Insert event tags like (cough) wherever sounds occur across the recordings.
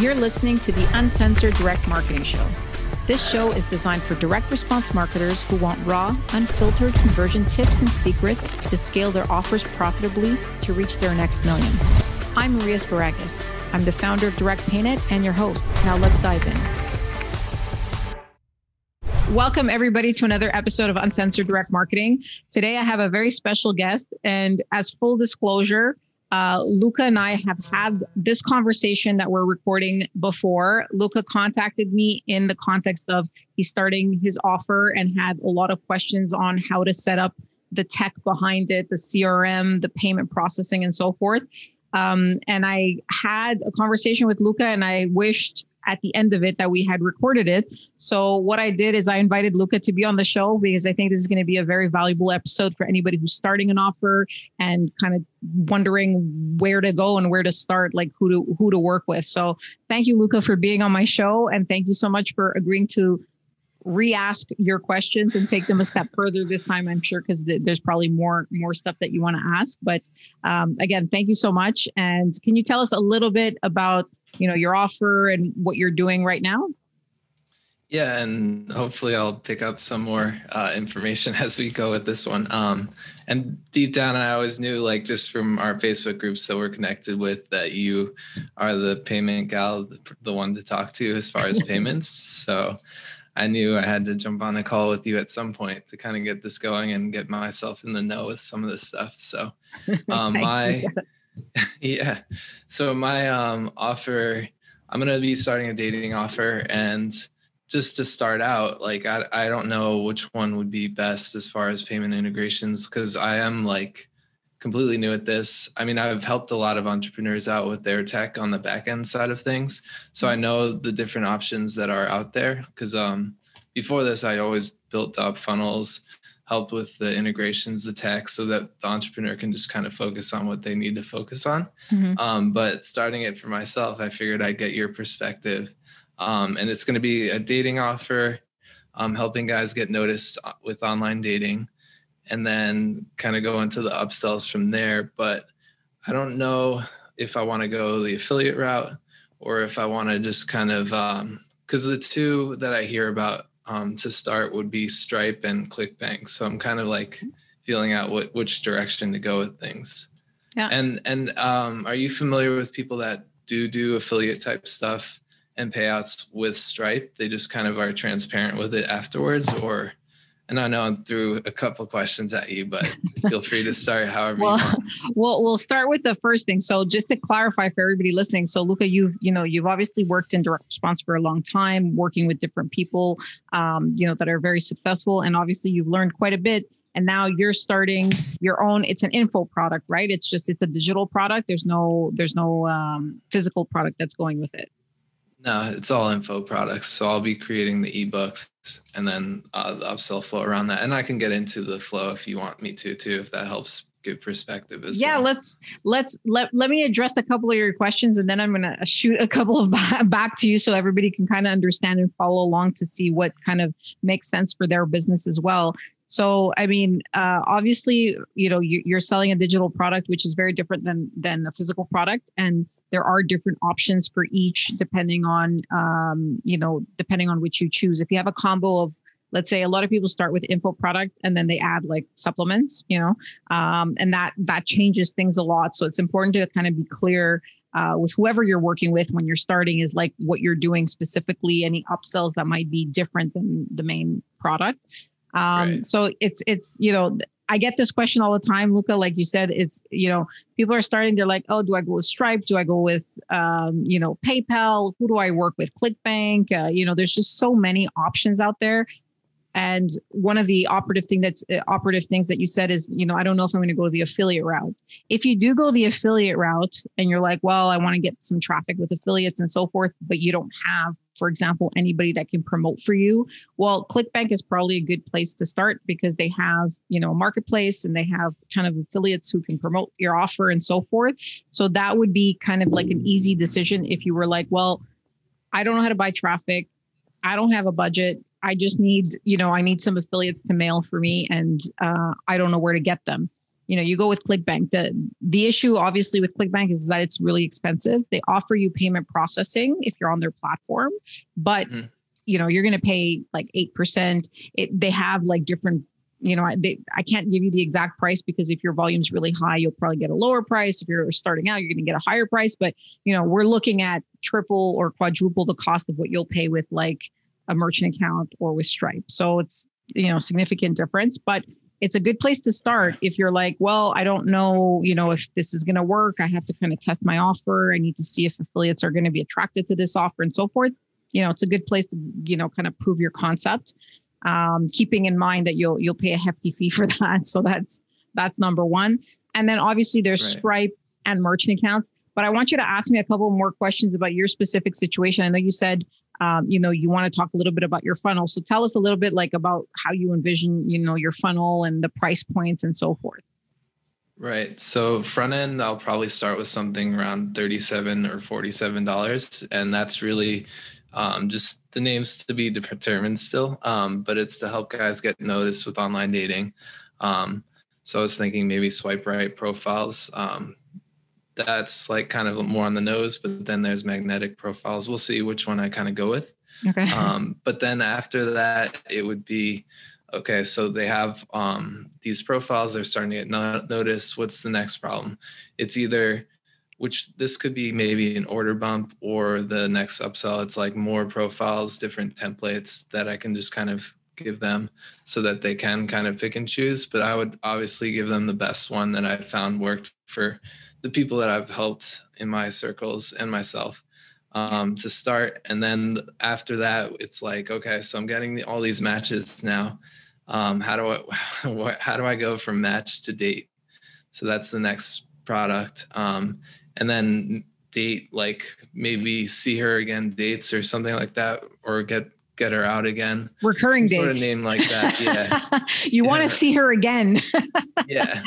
You're listening to the Uncensored Direct Marketing Show. This show is designed for direct response marketers who want raw, unfiltered conversion tips and secrets to scale their offers profitably to reach their next million. I'm Maria Sparagas. I'm the founder of Direct PayNet and your host. Now let's dive in. Welcome, everybody, to another episode of Uncensored Direct Marketing. Today, I have a very special guest. And as full disclosure, uh, Luca and I have had this conversation that we're recording before. Luca contacted me in the context of he's starting his offer and had a lot of questions on how to set up the tech behind it, the CRM, the payment processing, and so forth. Um, and I had a conversation with Luca, and I wished at the end of it that we had recorded it. So what I did is I invited Luca to be on the show because I think this is going to be a very valuable episode for anybody who's starting an offer and kind of wondering where to go and where to start, like who to who to work with. So thank you, Luca, for being on my show, and thank you so much for agreeing to re-ask your questions and take them a step further this time i'm sure because th- there's probably more more stuff that you want to ask but um, again thank you so much and can you tell us a little bit about you know your offer and what you're doing right now? Yeah and hopefully i'll pick up some more uh, information (laughs) as we go with this one. Um, and deep down i always knew like just from our facebook groups that we're connected with that you are the payment gal the, the one to talk to as far as (laughs) payments. So i knew i had to jump on a call with you at some point to kind of get this going and get myself in the know with some of this stuff. So (laughs) um, my (laughs) yeah. So my um, offer, I'm gonna be starting a dating offer, and just to start out, like I I don't know which one would be best as far as payment integrations because I am like completely new at this. I mean, I've helped a lot of entrepreneurs out with their tech on the back end side of things, so I know the different options that are out there. Because um, before this, I always built up funnels help with the integrations, the tech, so that the entrepreneur can just kind of focus on what they need to focus on. Mm-hmm. Um, but starting it for myself, I figured I'd get your perspective. Um, and it's going to be a dating offer, um, helping guys get noticed uh, with online dating, and then kind of go into the upsells from there. But I don't know if I want to go the affiliate route or if I want to just kind of because um, the two that I hear about um, to start would be Stripe and ClickBank. So I'm kind of like feeling out what which direction to go with things. Yeah. And and um, are you familiar with people that do do affiliate type stuff and payouts with Stripe? They just kind of are transparent with it afterwards, or and I know I threw a couple questions at you, but (laughs) feel free to start however well, (laughs) Well, we'll start with the first thing. So just to clarify for everybody listening, so Luca, you've you know you've obviously worked in direct response for a long time, working with different people, um, you know that are very successful, and obviously you've learned quite a bit. And now you're starting your own. It's an info product, right? It's just it's a digital product. There's no there's no um, physical product that's going with it. No, it's all info products. So I'll be creating the ebooks and then uh, the upsell flow around that. And I can get into the flow if you want me to too, if that helps give perspective as well. yeah well. let's let's let, let me address a couple of your questions and then i'm going to shoot a couple of (laughs) back to you so everybody can kind of understand and follow along to see what kind of makes sense for their business as well so, I mean, uh, obviously, you know, you, are selling a digital product, which is very different than than a physical product, and there are different options for each depending on, um, you know, depending on which you choose. If you have a combo of let's say a lot of people start with info product and then they add like supplements you know um, and that that changes things a lot. So it's important to kind of be clear uh, with whoever you're working with when you're starting is like what you're doing specifically any upsells that might be different than the main product um, right. So it's it's you know I get this question all the time, Luca. Like you said, it's you know people are starting. They're like, oh, do I go with Stripe? Do I go with um, you know PayPal? Who do I work with? ClickBank? Uh, you know, there's just so many options out there. And one of the operative thing that's uh, operative things that you said is, you know, I don't know if I'm going to go the affiliate route. If you do go the affiliate route and you're like, well, I want to get some traffic with affiliates and so forth, but you don't have for example, anybody that can promote for you, well, ClickBank is probably a good place to start because they have, you know, a marketplace and they have ton of affiliates who can promote your offer and so forth. So that would be kind of like an easy decision if you were like, well, I don't know how to buy traffic. I don't have a budget. I just need, you know, I need some affiliates to mail for me and uh, I don't know where to get them you know, you go with ClickBank. The the issue obviously with ClickBank is that it's really expensive. They offer you payment processing if you're on their platform, but mm-hmm. you know, you're going to pay like 8%. It they have like different you know, they, I can't give you the exact price because if your volume's really high, you'll probably get a lower price. If you're starting out, you're going to get a higher price. But you know, we're looking at triple or quadruple the cost of what you'll pay with like a merchant account or with Stripe. So it's you know significant difference, but it's a good place to start if you're like, well, I don't know, you know, if this is going to work. I have to kind of test my offer. I need to see if affiliates are going to be attracted to this offer and so forth. You know, it's a good place to, you know, kind of prove your concept. Um, keeping in mind that you'll you'll pay a hefty fee for (laughs) that. So that's that's number one. And then obviously there's right. Stripe and merchant accounts. But I want you to ask me a couple more questions about your specific situation. I know you said um, you know you want to talk a little bit about your funnel. So tell us a little bit like about how you envision you know your funnel and the price points and so forth. Right. So front end i'll probably start with something around 37 or 47 dollars and that's really um, just the names to be determined still um, but it's to help guys get noticed with online dating. Um, so i was thinking maybe swipe right profiles um, that's like kind of more on the nose, but then there's magnetic profiles. We'll see which one I kind of go with. Okay. (laughs) Um, but then after that, it would be okay. So they have um, these profiles. They're starting to get no- noticed. What's the next problem? It's either which this could be maybe an order bump or the next upsell. It's like more profiles, different templates that I can just kind of give them so that they can kind of pick and choose. But I would obviously give them the best one that I found worked for the people that I've helped in my circles and myself um, to start. And then after that, it's like, okay, so I'm getting the, all these matches now. Um, how do I, (laughs) how do I go from match to date? So that's the next product. Um, and then date, like maybe see her again dates or something like that, or get get her out again. Recurring Some dates. Sort of name like that. Yeah. (laughs) you yeah. want to see her again. (laughs) yeah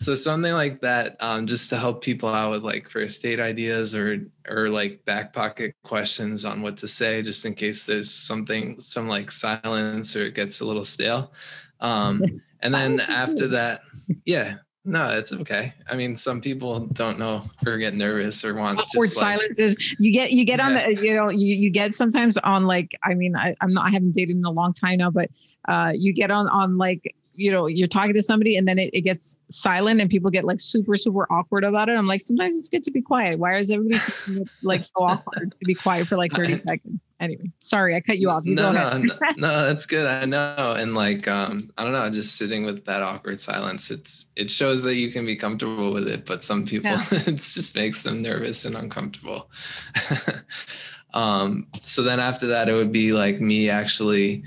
so something like that um, just to help people out with like first date ideas or or like back pocket questions on what to say just in case there's something some like silence or it gets a little stale. Um, (laughs) and then after that yeah no it's okay. I mean some people don't know or get nervous or want awkward just silences. Like, you get you get yeah. on the you know you, you get sometimes on like i mean I, i'm not i haven't dated in a long time now but uh you get on on like you know you're talking to somebody and then it, it gets silent and people get like super super awkward about it. I'm like sometimes it's good to be quiet. Why is everybody like so awkward to be quiet for like 30 (laughs) seconds? Anyway sorry i cut you off. You no no, no no that's good. I know. And like um i don't know just sitting with that awkward silence it's it shows that you can be comfortable with it but some people yeah. (laughs) it just makes them nervous and uncomfortable. (laughs) Um so then after that it would be like me actually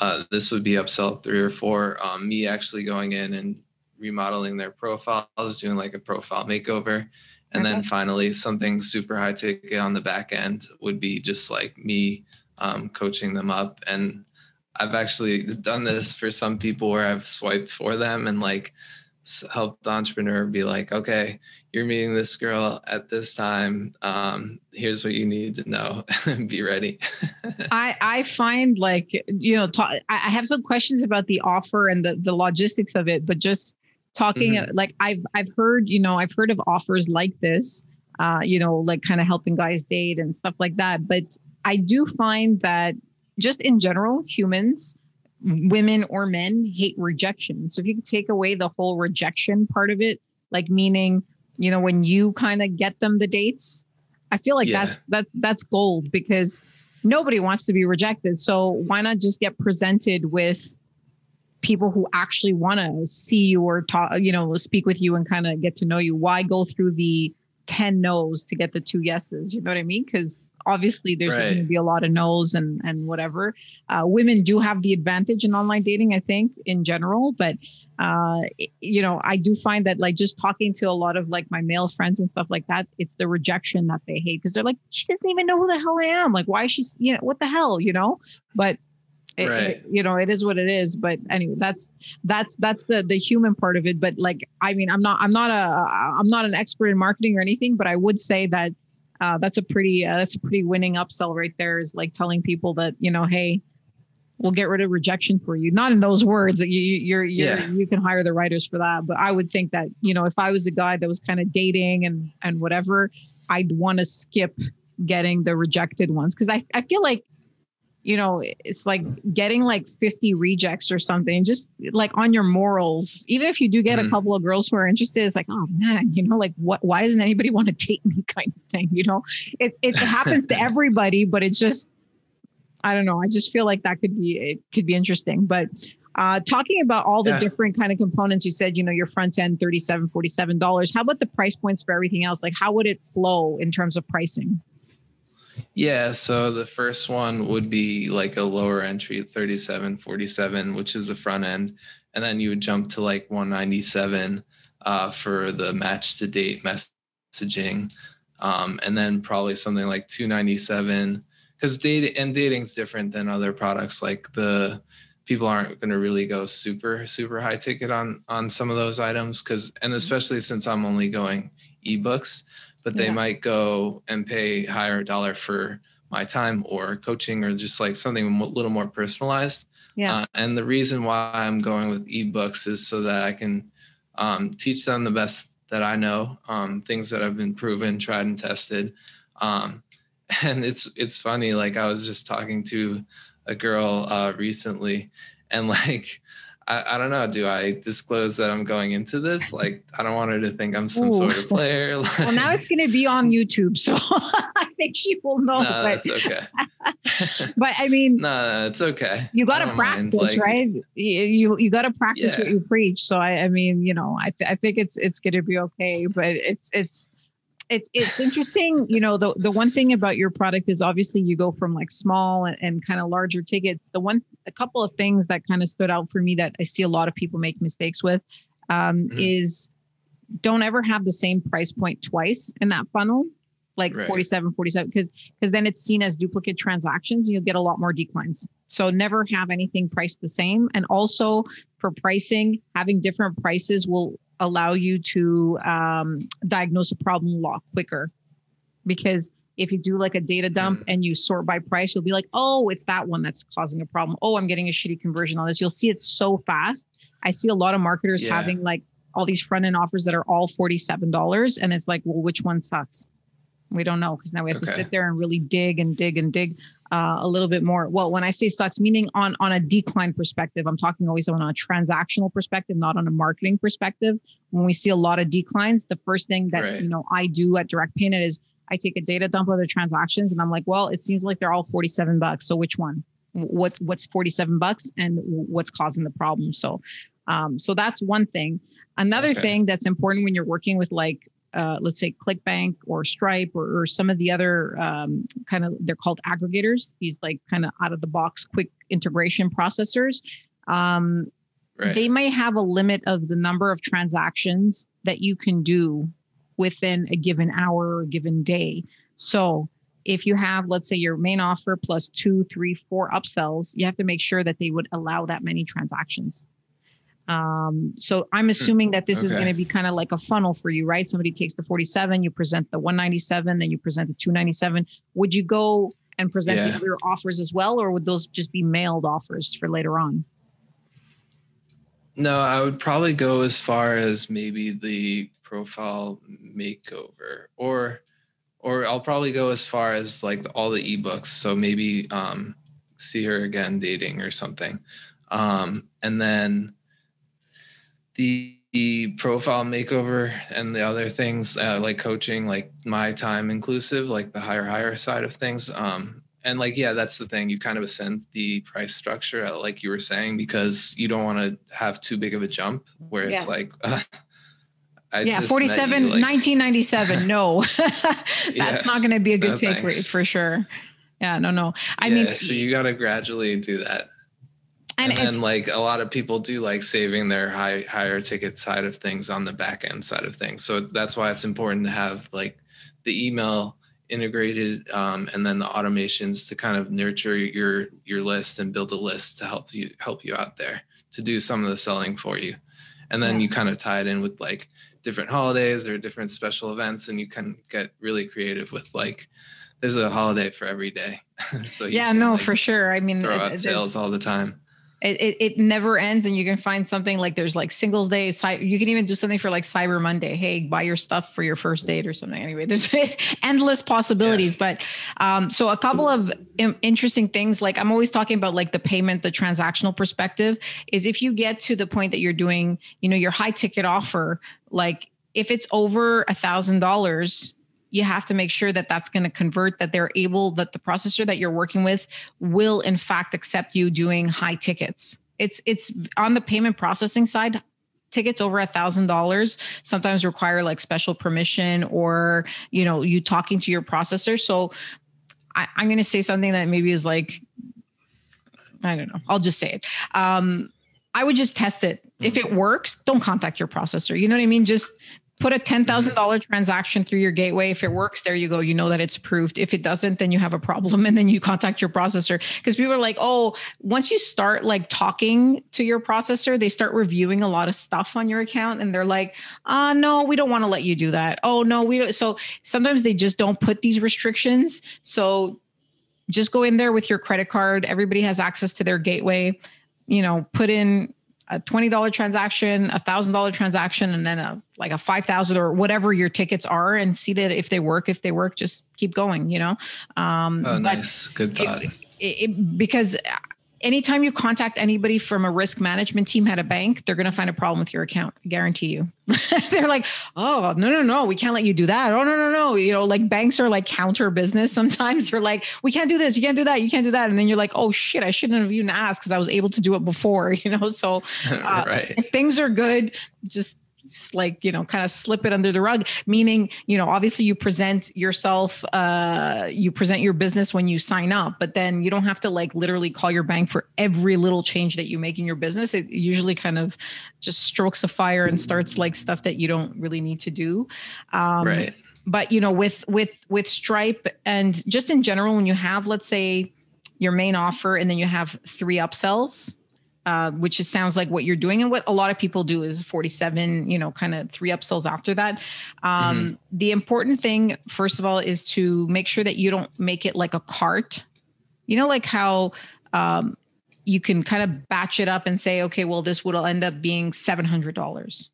uh, this would be upsell three or four. Um, me actually going in and remodeling their profiles, doing like a profile makeover. And okay. then finally, something super high ticket on the back end would be just like me um, coaching them up. And I've actually done this for some people where I've swiped for them and like help the entrepreneur be like, okay, you're meeting this girl at this time. Um, here's what you need to know. and (laughs) be ready. (laughs) I I find like you know talk, I have some questions about the offer and the the logistics of it, but just talking mm-hmm. like I've I've heard you know I've heard of offers like this, uh, you know, like kind of helping guys date and stuff like that. But I do find that just in general, humans women or men hate rejection. So if you could take away the whole rejection part of it, like meaning, you know, when you kind of get them the dates, I feel like yeah. that's that that's gold because nobody wants to be rejected. So why not just get presented with people who actually want to see you or talk, you know, speak with you and kind of get to know you? Why go through the 10 no's to get the two yeses? You know what I mean? Because obviously there's right. going to be a lot of no's and and whatever. Uh, women do have the advantage in online dating i think in general but uh, you know i do find that like just talking to a lot of like my male friends and stuff like that it's the rejection that they hate because they're like she doesn't even know who the hell i am. Like why is she you know what the hell you know? But it, right. it, you know it is what it is. But anyway that's that's that's the the human part of it. But like i mean i'm not i'm not a i'm not an expert in marketing or anything but i would say that uh, that's a pretty uh, that's a pretty winning upsell right there is like telling people that you know hey we'll get rid of rejection for you. Not in those words that you you're, you're Yeah. you can hire the writers for that. But I would think that, you know, if I was a guy that was kind of dating and and whatever, I'd want to skip getting the rejected ones. Cause I, I feel like, you know, it's like getting like 50 rejects or something, just like on your morals. Even if you do get a Mhm. couple of girls who are interested, it's like, oh man, you know, like what why doesn't anybody (laughs) want to date me kind of thing? You know, it's it happens to (laughs) everybody, but it's just I don't know. I just feel like that could be it could be interesting. But uh, talking about all the Yeah. different kind of components, you said you know your front end 37 47 dollars. How about the price points for everything else? Like how would it flow in terms of pricing? Yeah, so the first one would be like a lower entry, 37, 47, which is the front end. And then you would jump to like 197 uh, for the match to date messaging. Um, and then probably something like 297 because dating and dating's different than other products. Like the people aren't going to really go super, super high ticket on on some of those items because and especially since I'm only going ebooks but they Yeah. might go and pay higher dollar for my time or coaching or just like something a little more personalized. Yeah. Uh, and the reason why I'm going with ebooks is so that I can um, teach them the best that I know, um, things that have been proven, tried and tested. Um, (laughs) and it's it's funny. Like I was just talking to a girl uh, recently, and (laughs) like I, I don't know. Do I disclose that I'm going into this? Like I don't want her to think I'm some Ooh. sort of player. (laughs) well, now it's going to be on YouTube, so (laughs) I think she will know. no, but, that's okay. (laughs) but I mean, no, it's okay. you got to practice, like- right? You you, got to practice what you preach. So I, I mean, you know, I th- I think it's it's going to be okay. But it's it's it's it's interesting. You know, the the one thing about your product is obviously you go from like small and, and kind of larger tickets. The one a couple of things that kind of stood out for me that I see a lot of people make mistakes with um, Mhm. is don't ever have the same price point twice in that funnel like Right. 47 47 because because then it's seen as duplicate transactions and you'll get a lot more declines so never have anything priced the same and also for pricing having different prices will allow you to um, diagnose a problem a lot quicker. Because if you do like a data dump Mm. and you sort by price you'll be like oh it's that one that's causing a problem. Oh i'm getting a shitty conversion on this. You'll see it so fast. I see a lot of marketers Yeah. having like all these front end offers that are all $47 and it's like well which one sucks we don't know because now we have to sit there and really dig and dig and dig uh, a little bit more. Well, when I say sucks, meaning on on a decline perspective, I'm talking always on a transactional perspective, not on a marketing perspective. When we see a lot of declines, the first thing that Right. you know I do at Direct PayNet is I take a data dump of the transactions, and I'm like, well, it seems like they're all 47 bucks. So which one? What's what's 47 bucks, and what's causing the problem? So, um, so that's one thing. Another Okay. thing that's important when you're working with like uh, let's say ClickBank or Stripe or, or some of the other um, kind of they're called aggregators. These like kind of out of the box quick integration processors. Um, Right. They may have a limit of the number of transactions that you can do within a given hour or a given day. So if you have, let's say, your main offer plus two, three, four upsells, you have to make sure that they would allow that many transactions. Um, so I'm assuming that this is going to be kind of like a funnel for you, right? Somebody takes the 47, you present the 197, then you present the 297. Would you go and present the other offers as well, or would those just be mailed offers for later on? No, I would probably go as far as maybe the profile makeover or or I'll probably go as far as like all the ebooks. So maybe um see her again dating or something. Um and then the, the profile makeover and the other things uh, like coaching like my time inclusive like the higher higher side of things um and like yeah that's the thing you kind of ascend the price structure uh, like you were saying because you don't want to have too big of a jump where it's Yeah. like uh, (laughs) I yeah, just 47, you, like- 1997. (laughs) No, (laughs) that's Yeah. not going to be a good No, take rate for sure. Yeah, no, no. I Yeah, mean, so you got to gradually do that and, and, then like a lot of people do like saving their high higher ticket side of things on the back end side of things so that's why it's important to have like the email integrated um, and then the automations to kind of nurture your your list and build a list to help you help you out there to do some of the selling for you and then Yeah. you kind of tie it in with like different holidays or different special events, and you can get really creative with like there's a holiday for every day. (laughs) so yeah, no, like, for sure. I mean, throw out sales all the time it, it, it, never ends and you can find something like there's like singles day you can even do something for like cyber monday hey buy your stuff for your first date or something anyway there's (laughs) endless possibilities yeah. but um, so a couple of interesting things like i'm always talking about like the payment the transactional perspective is if you get to the point that you're doing you know your high ticket offer like if it's over a thousand dollars you have to make sure that that's going to convert that they're able that the processor that you're working with will in fact accept you doing high tickets it's it's on the payment processing side tickets over a thousand dollars sometimes require like special permission or you know you talking to your processor so I, i'm going to say something that maybe is like i don't know i'll just say it um, I would just test it. If it works, don't contact your processor. You know what I mean? Just put a $10,000 mm-hmm. transaction through your gateway. If it works, there you go. You know that it's approved. If it doesn't, then you have a problem (laughs) and then you contact your processor. Because people are like, oh, once you start like talking to your processor, they start reviewing a lot of stuff on your account and they're like, uh, no, we don't want to let you do that. Oh, no, we don't. So sometimes they just don't put these restrictions. So just go in there with your credit card. Everybody has access to their gateway. You know, put in a $20 transaction, a thousand dollar transaction, and then a like a 5,000 or whatever your tickets are and see that if they work, if they work, just keep going, you know? Um, oh, nice. Good thought. It, it, because anytime you contact anybody from a risk management team at a bank, they're going to find a problem with your account. I guarantee you. (laughs) they're like, oh, no, no, no, we can't let you do that. Oh, no, no, no. You know, like banks are like counter business. (laughs) Sometimes they're like, we can't do this. You can't do that. You can't do that. And then you're like, oh, shit, I shouldn't have even asked because I was able to do it before, (laughs) you know? So uh, right. if things are good, just like you know kind of slip it under the rug meaning you know obviously you present yourself uh you present your business when you sign up but then you don't have to like literally call your bank for every little change that you make in your business. It usually kind of just strokes a fire and starts like stuff that you don't really need to do. Um right. but you know with with with stripe and just in general when you have let's say your main offer and then you have three upsells uh, which is, sounds like what you're doing. And what a lot of people do is 47, you know, kind of three upsells after that. Um, mm-hmm. The important thing, first of all, is to make sure that you don't make it like a cart. You know, like how um, you can kind of batch it up and say, okay, well, this would end up being $700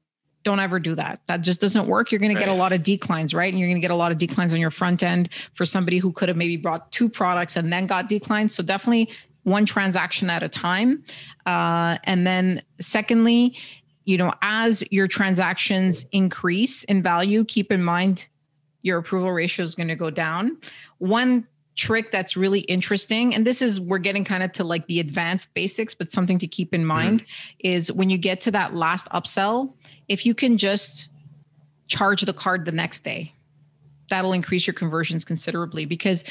don't ever do that. That just doesn't work. You're going to get a lot of declines, right? And you're going to get a lot of declines on your front end for somebody who could have maybe brought two products and then got declines. So definitely one transaction at a time. Uh, and then, secondly, you know, as your transactions increase in value, keep in mind your approval ratio is going to go down. One trick that's really interesting and this is we're getting kind of to like the advanced basics but something to keep in mm-hmm. mind mm-hmm. is when you get to that last upsell if you can just charge the card the next day that'll increase your conversions considerably because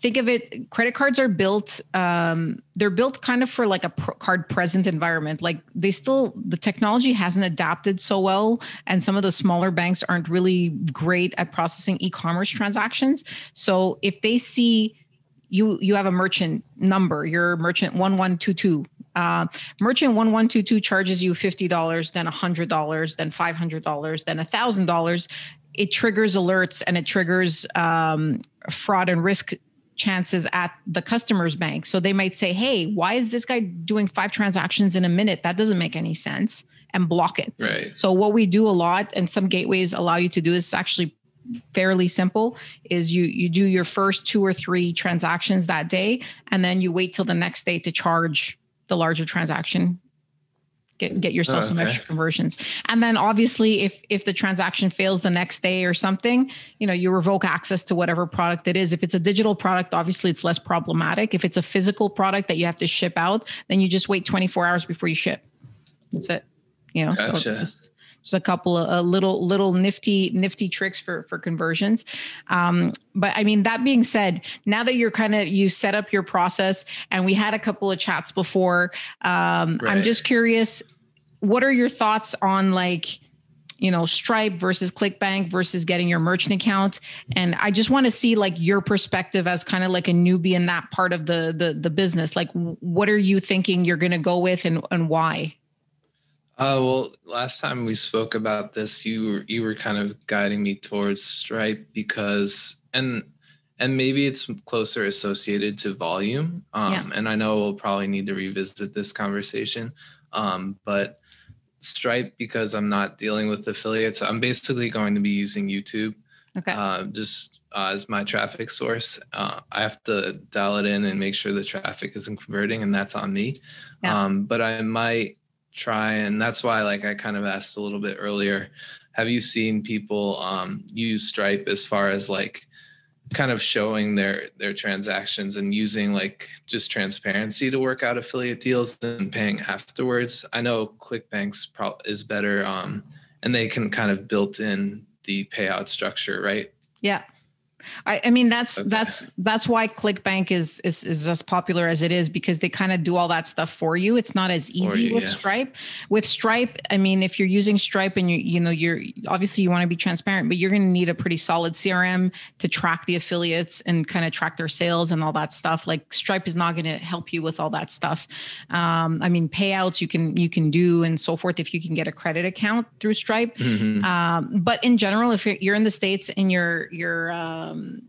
think of it credit cards are built um, they're built kind of for like a card present environment. Like they still the technology hasn't adapted so well and some of the smaller banks aren't really great at processing e-commerce transactions. So if they see you you have a merchant number your merchant 1122 uh, merchant 1122 charges you $50 then $100 then $500 then $1000 it triggers alerts and it triggers um, fraud and risk chances at the customer's bank. So they might say, hey, why is this guy doing five transactions in a minute? That doesn't make any sense and block it. Right. So what we do a lot and some gateways allow you to do is actually fairly simple is you you do your first two or three transactions that day and then you wait till the next day to charge the larger transaction get get yourself okay. some extra conversions and then obviously if if the transaction fails the next day or something you know you revoke access to whatever product it is if it's a digital product obviously it's less problematic if it's a physical product that you have to ship out then you just wait 24 hours before you ship that's it you know gotcha. so just, just a couple of uh, little little nifty nifty tricks for for conversions. Um, but i mean that being said now that you're kind of you set up your process and we had a couple of chats before um, right. i'm just curious what are your thoughts on like you know stripe versus clickbank versus getting your merchant account? And i just want to see like your perspective as kind of like a newbie in that part of the the, the business. Like what are you thinking you're going to go with and and why Uh, well, last time we spoke about this, you were you were kind of guiding me towards Stripe because and and maybe it's closer associated to volume. Um, yeah. And I know we'll probably need to revisit this conversation, um, but Stripe because I'm not dealing with affiliates. I'm basically going to be using YouTube. Okay. Uh, just uh, as my traffic source. Uh, I have to dial it in and make sure the traffic isn't converting, and that's on me. Yeah. Um, but I might try and that's why like i kind of asked a little bit earlier have you seen people um, use stripe as far as like kind of showing their their transactions and using like just transparency to work out affiliate deals and paying afterwards? I know clickbank's pro- is better um, and they can kind of built in the payout structure right? Yeah I, I mean that's okay. that's that's why ClickBank is is is as popular as it is because they kind of do all that stuff for you. It's not as easy you, with yeah. Stripe. With Stripe, I mean, if you're using Stripe and you you know you're obviously you want to be transparent, but you're going to need a pretty solid CRM to track the affiliates and kind of track their sales and all that stuff. Like Stripe is not going to help you with all that stuff. Um, I mean, payouts you can you can do and so forth if you can get a credit account through Stripe. Mm-hmm. Um, but in general, if you're, you're in the states and you're you're uh, um,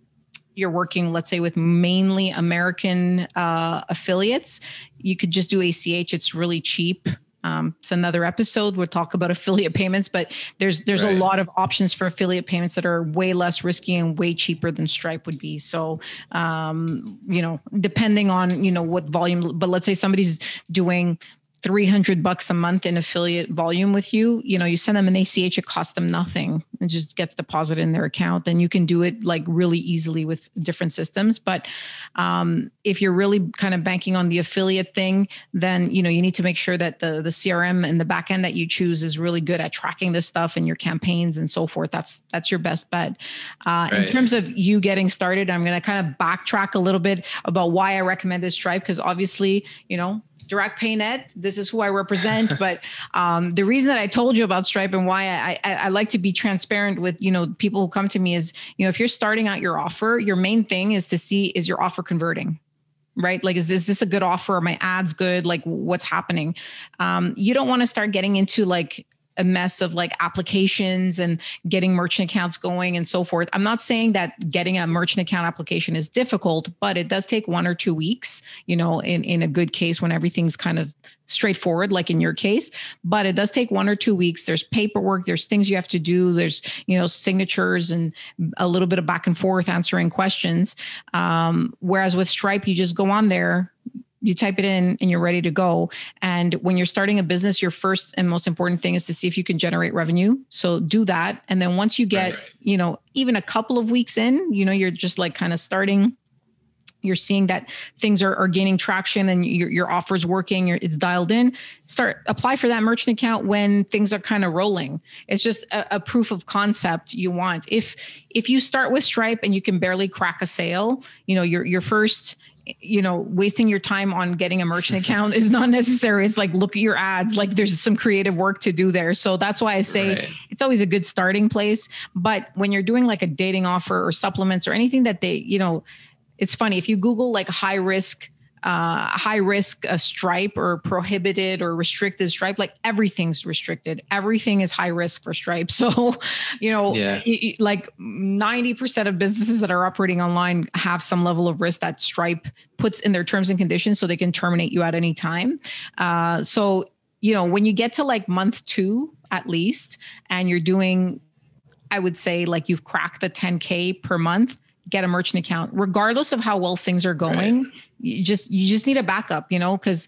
you're working, let's say, with mainly American uh, affiliates, you could just do ACH. It's really cheap. Um, it's another episode. We'll talk about (laughs) affiliate payments, but there's there's right. a lot of options for affiliate payments that are way less risky and way cheaper than Stripe would be. So, um, you know, depending on you know what volume, but let's say somebody's doing 300 bucks a month in affiliate volume with you you know you send them an ach it costs them nothing. It just gets deposited in their account. And you can do it like really easily with different systems. But um, if you're really kind of banking on the affiliate thing then you know you need to make sure that the the crm and the backend that you choose is really good at tracking this stuff and your campaigns and so forth. That's that's your best bet. Uh, right. in terms of you getting started i'm going to kind of backtrack a little bit about why i recommended stripe because obviously you know direct paynet. This is who i represent (laughs) but um, the reason that i told you about stripe and why I, I, I like to be transparent with you know people who come to me is you know if you're starting out your offer your main thing is to see is your offer converting right? Like is, is this a good offer? Are my ads good? Like what's happening? Um, you don't want to start getting into like a mess of like applications and getting merchant accounts going and so forth. I'm not saying that getting a merchant account application is difficult, but it does take one or two weeks, you know, in, in a good case when everything's kind of straightforward, like in your case, but it does take one or two weeks. There's paperwork, there's things you have to do, there's, you know, signatures and a little bit of back and forth answering questions. Um, whereas with Stripe, you just go on there, you type it in and you're ready to go. And when you're starting a business, your first and most important thing is to see if you can generate revenue. So do that. And then once you get, right. you know, even a couple of weeks in, you know, you're just like kind of starting you're seeing that things are, are gaining traction and your, your offers working it's dialed in start apply for that merchant account when things are kind of rolling it's just a, a, proof of concept you want if if you start with stripe and you can barely crack a sale you know your your first you know wasting your time on getting a merchant (laughs) account is not necessary. It's like look at your ads. Like there's some creative work to do there. So that's why i say right. it's always a good starting place. But when you're doing like a dating offer or supplements or anything that they you know it's funny. If you google like high risk uh, high risk a stripe or prohibited or restricted stripe like everything's restricted. Everything is high risk for stripe (laughs) so you know yeah. like 90% of businesses that are operating online have some level of risk that stripe puts in their terms and conditions so they can terminate you at any time. Uh, so you know when you get to like month two at least and you're doing i would say like you've cracked the 10k per month get a merchant account regardless of how well things are going right. you just you just need a backup you know because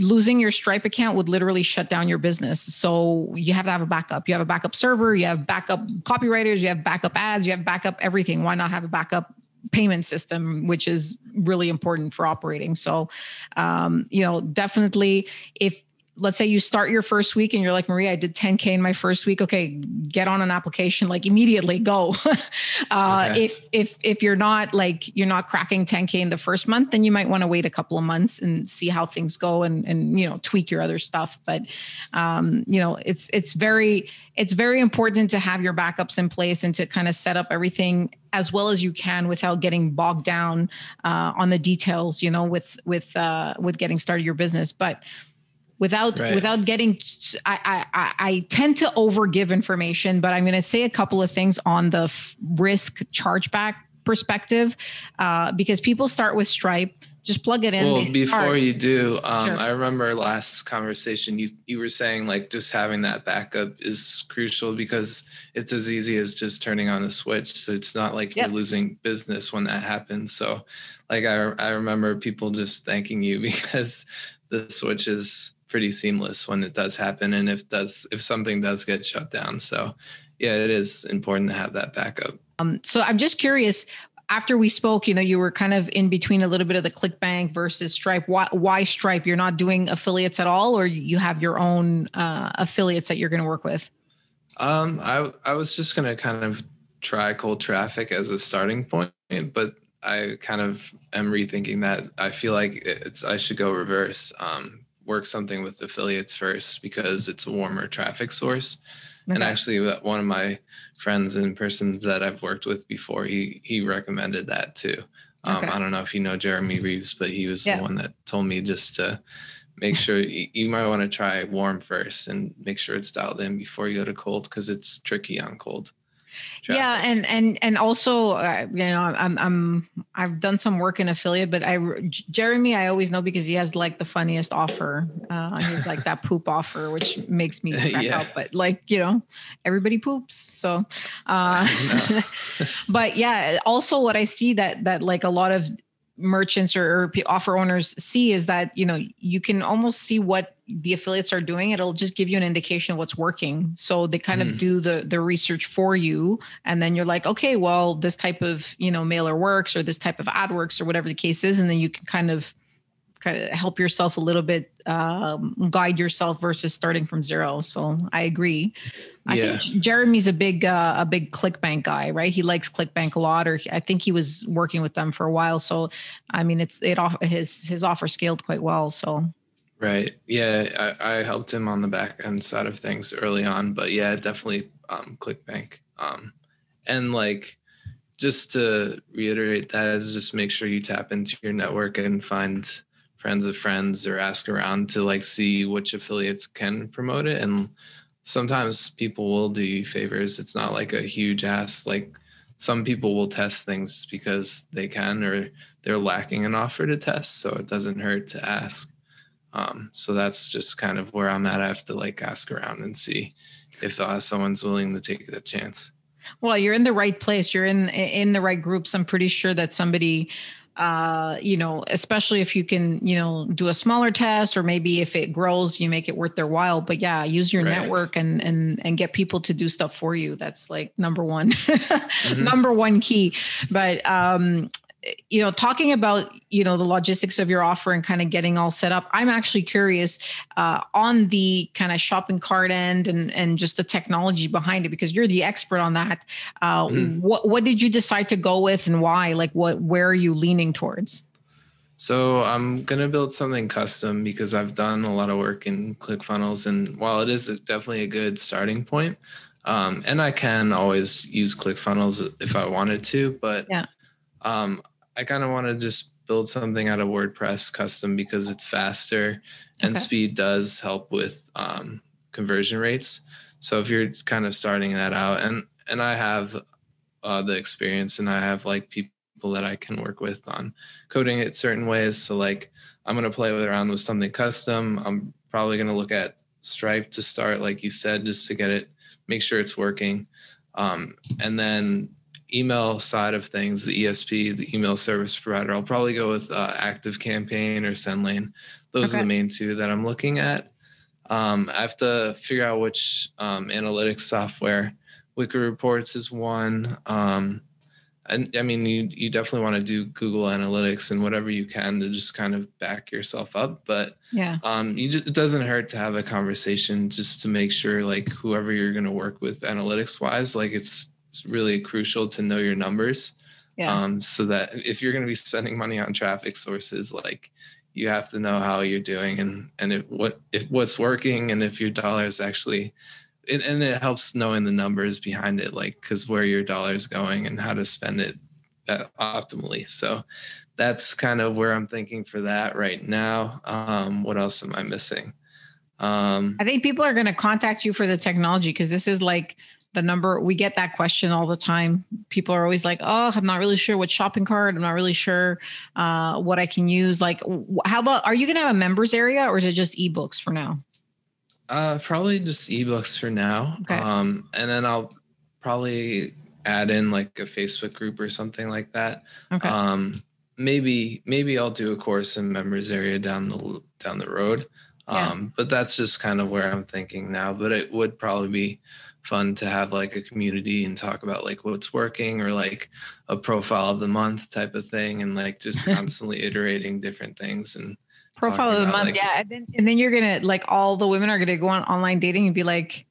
losing your stripe account would literally shut down your business. So you have to have a backup. You have a backup server you have backup copywriters you have backup ads you have backup everything. Why not have a backup payment system which is really important for operating? So um, you know definitely if let's say you start your first week and you're like maria i did 10k in my first week. Okay get on an application like immediately go. (laughs) Uh, okay. if if if you're not like you're not cracking 10k in the first month then you might want to wait a couple of months and see how things go and and you know tweak your other stuff. But um, you know it's it's very it's very important to have your backups in place and to kind of set up everything as well as you can without getting bogged down uh, on the details you know with with uh, with getting started your business. But without right. without getting I, I i tend to over give information but i'm going to say a couple of things on the f- risk chargeback perspective uh, because people start with stripe just plug it in. Well, before start. you do, um, sure. I remember last conversation you you were saying like just having that backup is crucial because it's as easy as just turning on a switch. So it's not like yep. you're losing business when that happens. So, like I I remember people just thanking you (laughs) because the switch is pretty seamless when it does happen, and if does if something does get shut down. So, yeah, it is important to have that backup. Um, so I'm just curious, after we spoke, you know, you were kind of in between a little bit of the ClickBank versus Stripe. Why, why Stripe? You're not doing affiliates at all, or you have your own uh, affiliates that you're going to work with? Um, I I was just going to kind of try cold traffic as a starting point, but I kind of am rethinking that. I feel like it's I should go reverse. Um, work something with affiliates first because it's a warmer traffic source. Okay. And actually, one of my friends and persons that I've worked with before, he he recommended that too. Um, okay. I don't know if you know Jeremy Reeves, but he was yeah. the one that told me just to make sure you, you might want to try warm first and make sure it's dialed in before you go to cold because it's tricky on cold traffic. Yeah, and and and also, uh, you know, I'm I'm I've done some work in affiliate, but I Jeremy I always know because he has like the funniest offer. Uh, like that poop offer, which makes me (laughs) crack yeah. up. But like you know, everybody poops. So, uh, (laughs) but yeah, also what I see that that like a lot of merchants or, or, offer owners see is that you know you can almost see what the affiliates are doing it'll just give you an indication of what's working so they kind mm. of hmm. do the the research for you and then you're like okay well this type of you know mailer works or this type of ad works or whatever the case is and then you can kind of kind of help yourself a little bit um, guide yourself versus starting from zero so i agree I yeah. think Jeremy's a big uh, a big ClickBank guy, right? He likes ClickBank a lot, or I think he was working with them for a while. So, I mean, it's it off his his offer scaled quite well. So, right, yeah, I, I helped him on the back end side of things early on, but yeah, definitely um, ClickBank. Um, and like just to reiterate that is just make sure you tap into your network and find friends of friends or ask around to like see which affiliates can promote it and sometimes people will do you favors. It's not like a huge ask. Like some people will test things because they can or they're lacking an offer to test. So it doesn't hurt to ask. Um, so that's just kind of where I'm at. I have to like ask around and see if uh, someone's willing to take that chance. Well, you're in the right place. You're in in the right groups. I'm pretty sure that somebody uh, you know, especially if you can, you know, do a smaller test or maybe if it grows, you make it worth their while. But yeah, use your right. network and and and get people to do stuff for you. That's like number one, (laughs) mm-hmm. number one key. But um, you know talking about you know the logistics of your offer and kind of getting all set up i'm actually curious uh, on the kind of shopping cart end and and just the technology behind it because you're the expert on that uh, mm-hmm. what what did you decide to go with and why like what where are you leaning towards so i'm going to build something custom because i've done a lot of work in clickfunnels and while it is definitely a good starting point um, and i can always use clickfunnels if i wanted to but yeah. um, I kind of want to just build something out of WordPress custom because it's faster and okay. speed does help with um, conversion rates. So if you're kind of starting that out, and and I have uh, the experience, and I have like people that I can work with on coding it certain ways. So like I'm gonna play around with something custom. I'm probably gonna look at Stripe to start, like you said, just to get it, make sure it's working, um, and then email side of things, the ESP, the email service provider, I'll probably go with uh, Active Campaign or SendLane. Those okay. are the main two that I'm looking at. Um, I have to figure out which um, analytics software. Wicked Reports is one. Um, and I mean, you you definitely want to do Google Analytics and whatever you can to just kind of back yourself up. But yeah, um, you just, it doesn't hurt to have a conversation just to make sure like whoever you're going to work with analytics wise, like it's it's really crucial to know your numbers. Yeah. Um, so that if you're going to be spending money on traffic sources, like you have to know how you're doing and and if what if what's working and if your dollar is actually it, and it helps knowing the numbers behind it like because where your dollar is going and how to spend it uh, optimally so that's kind of where i'm thinking for that right now um, what else am i missing Um, I think people are going to contact you for the technology because this is like the number we get that question all the time. People are always like, "Oh, I'm not really sure what shopping cart. I'm not really sure uh, what I can use." Like, how about are you going to have a members area or is it just ebooks for now? Uh, probably just ebooks for now. Okay. Um, and then I'll probably add in like a Facebook group or something like that. Okay. Um, maybe maybe I'll do a course in members area down the down the road. Yeah. Um, but that's just kind of where I'm thinking now. But it would probably be fun to have like a community and talk about like what's working or like a profile of the month type of thing and like just (laughs) constantly iterating different things and profile of the month like, yeah and then, and then you're gonna like all the women are gonna go on online dating and be like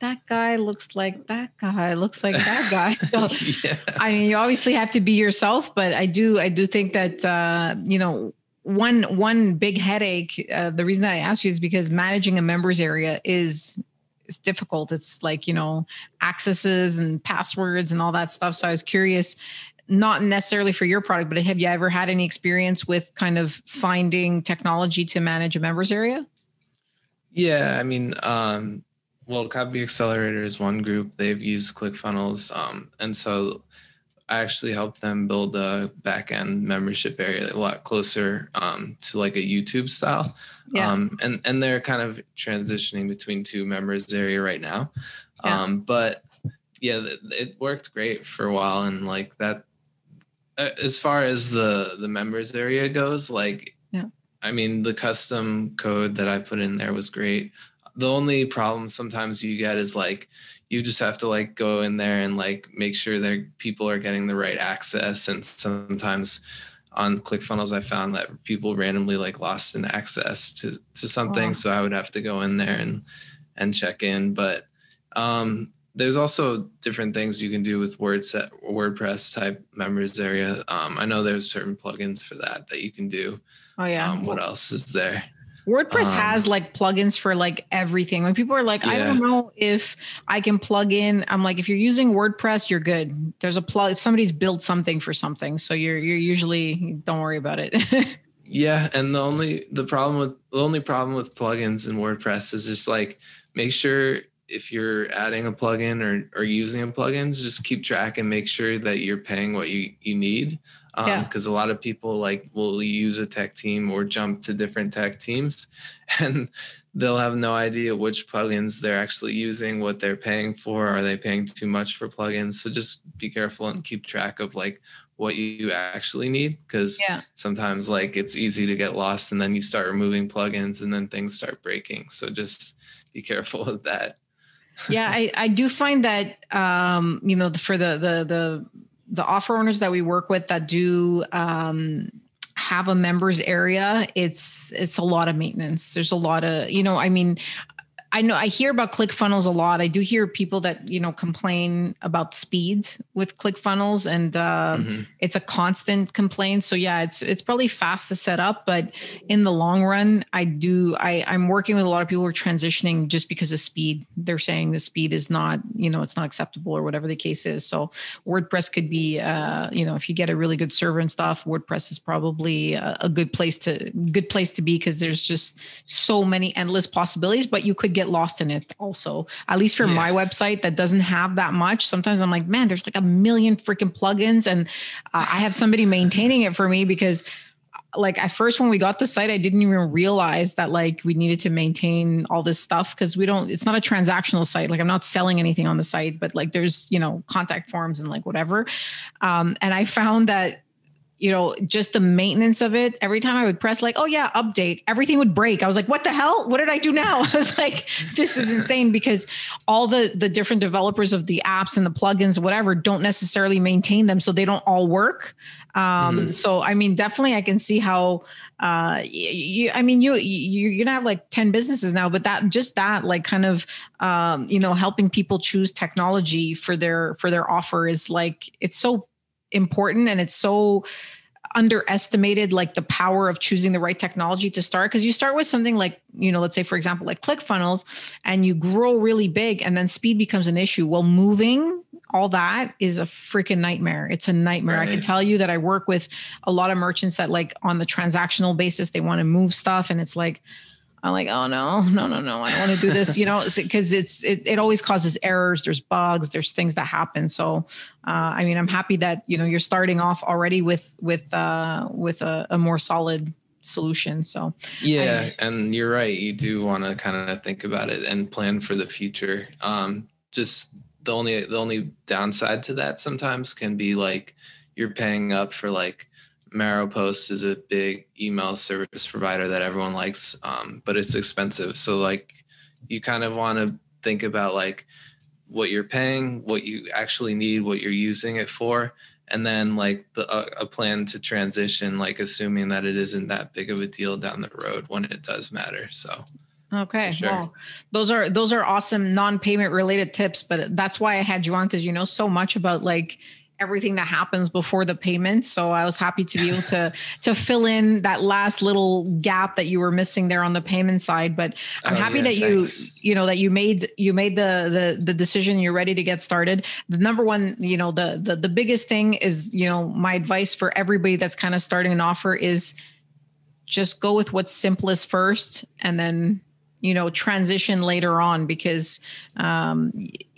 that guy looks like that guy looks like that (laughs) guy so, yeah. (laughs) i mean you obviously have to be yourself but i do i do think that uh you know one one big headache uh, the reason i asked you is because managing a members area is is difficult. It's like you know accesses and passwords and all that stuff. So i was curious not necessarily for your product but have you ever had any experience with kind of finding technology to manage a members area? Yeah i mean um well copy accelerator is one group. They've used clickfunnels um and so I actually helped them build a backend membership area a lot closer um, to like a YouTube style. Yeah. Um, and and they're kind of transitioning between two members area right now. Yeah. Um, but yeah, it worked great for a while, and like that. Uh, as far as the the members area goes, like yeah. I mean, the custom code that I put in there was great. The only problem sometimes you get is like you just have to like go in there and like make sure that people are getting the right access and sometimes on clickfunnels i found that people randomly like lost an access to to something so i would have to go in there and and check in but um there's also different things you can do with WordSet, WordPress type members area. Um, I know there's certain plugins for that that you can do. Oh yeah. Um, what else is there? WordPress um, has like plugins for like everything. When people are like, yeah. I don't know if I can plug in, I'm like, if you're using WordPress, you're good. There's a plug. Somebody's built something for something, so you're you're usually don't worry about it. (laughs) yeah, and the only the problem with the only problem with plugins in WordPress is just like make sure if you're adding a plugin or, or using a plugins, just keep track and make sure that you're paying what you, you need because um, yeah. a lot of people like will use a tech team or jump to different tech teams (laughs) and they'll have no idea which plugins they're actually using what they're paying for are they paying too much for plugins so just be careful and keep track of like what you actually need because yeah. sometimes like it's easy to get lost and then you start removing plugins and then things start breaking so just be careful of that yeah i i do find that um you know for the the the the offer owners that we work with that do um, have a members area, it's it's a lot of maintenance. There's a lot of you know, I mean, I know I hear about ClickFunnels a lot. I do hear people that you know complain about speed with ClickFunnels, and uh, mm-hmm. it's a constant complaint. So yeah, it's it's probably fast to set up, but in the long run, I do I I'm working with a lot of people who are transitioning just because of speed. They're saying the speed is not you know it's not acceptable or whatever the case is. So WordPress could be uh, you know if you get a really good server and stuff, WordPress is probably a, a good place to good place to be because there's just so many endless possibilities. But you could get get lost in it also. At least for yeah. my website that doesn't have that much. Sometimes I'm like, man, there's like a million freaking plugins and uh, I have somebody maintaining it for me because like at first when we got the site i didn't even realize that like we needed to maintain all this stuff because we don't it's not a transactional site like i'm not selling anything on the site but like there's you know contact forms and like whatever um, and i found that you know, just the maintenance of it. Every time I would press like, oh yeah, update, everything would break. I was like, what the hell? What did I do now? (laughs) I was like, this is insane because all the the different developers of the apps and the plugins, whatever, don't necessarily maintain them, so they don't all work. Um, mm So I mean, definitely, I can see how. Uh, you, I mean, you you're gonna have like ten businesses now, but that just that like kind of um, you know helping people choose technology for their for their offer is like it's so important and it's so underestimated like the power of choosing the right technology to start. Because you start with something like you know let's say for example like clickfunnels and you grow really big and then speed becomes an issue. Well moving all that is a freaking nightmare. It's a nightmare. Right. i can tell you that i work with a lot of merchants that like on the transactional basis they want to move stuff and it's like I'm like, oh no, (laughs) no, no, no, I don't want to do this, you know, because it's it, it always causes errors. There's bugs. There's things that happen. So, uh, I mean, I'm happy that you know you're starting off already with with uh, with a, a more solid solution. So yeah, I, and you're right. You do want to kind of think about it and plan for the future. Um, just the only the only downside to that sometimes can be like you're paying up for like Maropost is a big email service provider that everyone likes, um, but it's expensive. So like you kind of want to think about like what you're paying, what you actually need, what you're using it for, and then like the, a, a plan to transition, like assuming that it isn't that big of a deal down the road when it does matter. So Okay. Sure. Well, those are those are awesome non-payment related tips, but that's why I had you on because you know so much about like everything that happens before the payment. So I was happy to be able to (laughs) to fill in that last little gap that you were missing there on the payment side. But I'm oh, happy yeah, that thanks. you you know that you made you made the the the decision. You're ready to get started. The number one, you know, the the the biggest thing is you know my advice for everybody that's kind of starting an offer is just go with what's simplest first, and then you know transition later on because um,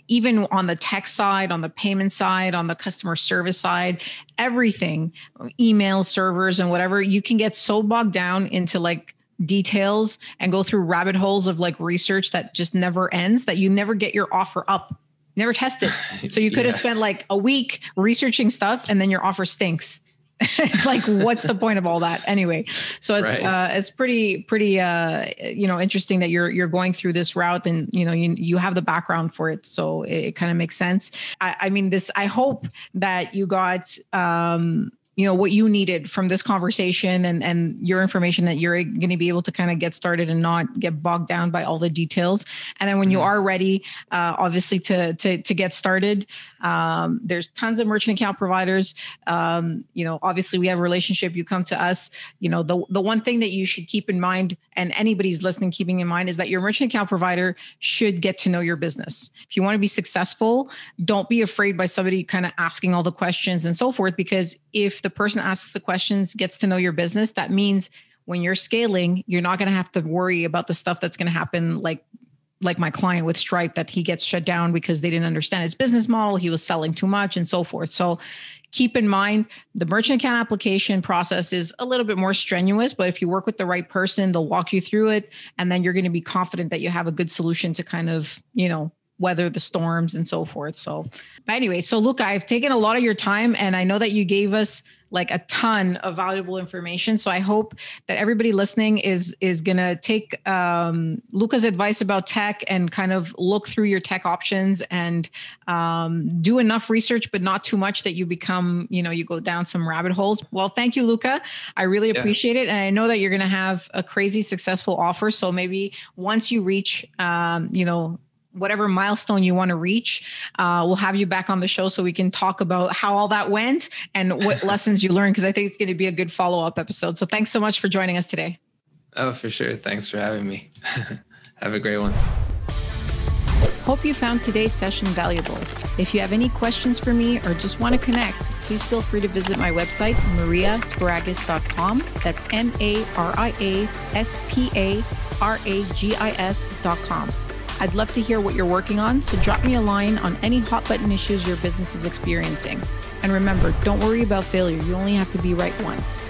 even on the tech side, on the payment side, on the customer service side, everything, email servers and whatever, you can get so bogged down into like details and go through rabbit holes of like research that just never ends that you never get your offer up. Never test it. So you could (laughs) yeah. have spent like a week researching stuff and then your offer stinks. (laughs) it's like what's the point of all that anyway so it's right. uh it's pretty pretty uh you know interesting that you're you're going through this route and you know you you have the background for it so it, it kind of makes sense I, I mean this i hope that you got um you know what you needed from this conversation and and your information that you're going to be able to kind of get started and not get bogged down by all the details and then when mm-hmm. you are ready uh, obviously to to to get started um, there's tons of merchant account providers. Um, you know obviously we have a relationship. You come to us. You know the the one thing that you should keep in mind and anybody's listening keeping in mind is that your merchant account provider should get to know your business. If you want to be successful don't be afraid by somebody kind of asking all the questions and so forth because if the person asks the questions gets to know your business, that means when you're scaling, you're not going to have to worry about the stuff that's going to happen like like my client with Stripe that he gets shut down because they didn't understand his business model, he was selling too much and so forth. So keep in mind the merchant account application process is a little bit more strenuous, but if you work with the right person, they'll walk you through it and then you're going to be confident that you have a good solution to kind of, you know, weather the storms and so forth. So, but anyway, so look, I've taken a lot of your time and I know that you gave us like a ton of valuable information. So I hope that everybody listening is is gonna take um, Luca's advice about tech and kind of look through your tech options and um, do enough research, but not too much that you become, you know, you go down some rabbit holes. Well, thank you, Luca. I really yeah. appreciate it, and I know that you're gonna have a crazy successful offer. So maybe once you reach, um, you know, whatever milestone you want to reach. Uh, we'll have you back on the show so we can talk about how all that went and what (laughs) lessons you learned, because I think it's going to be a good follow up episode. So thanks so much for joining us today. Oh, for sure. Thanks for having me. (laughs) have a great one. Hope you found today's session valuable. If you have any questions for me or just want to connect, please feel free to visit my website, mariasparagis.com. That's M A R I A S P A R A G I S.com. I'd love to hear what you're working on, so drop me a line on any hot button issues your business is experiencing. And remember, don't worry about failure, you only have to be right once.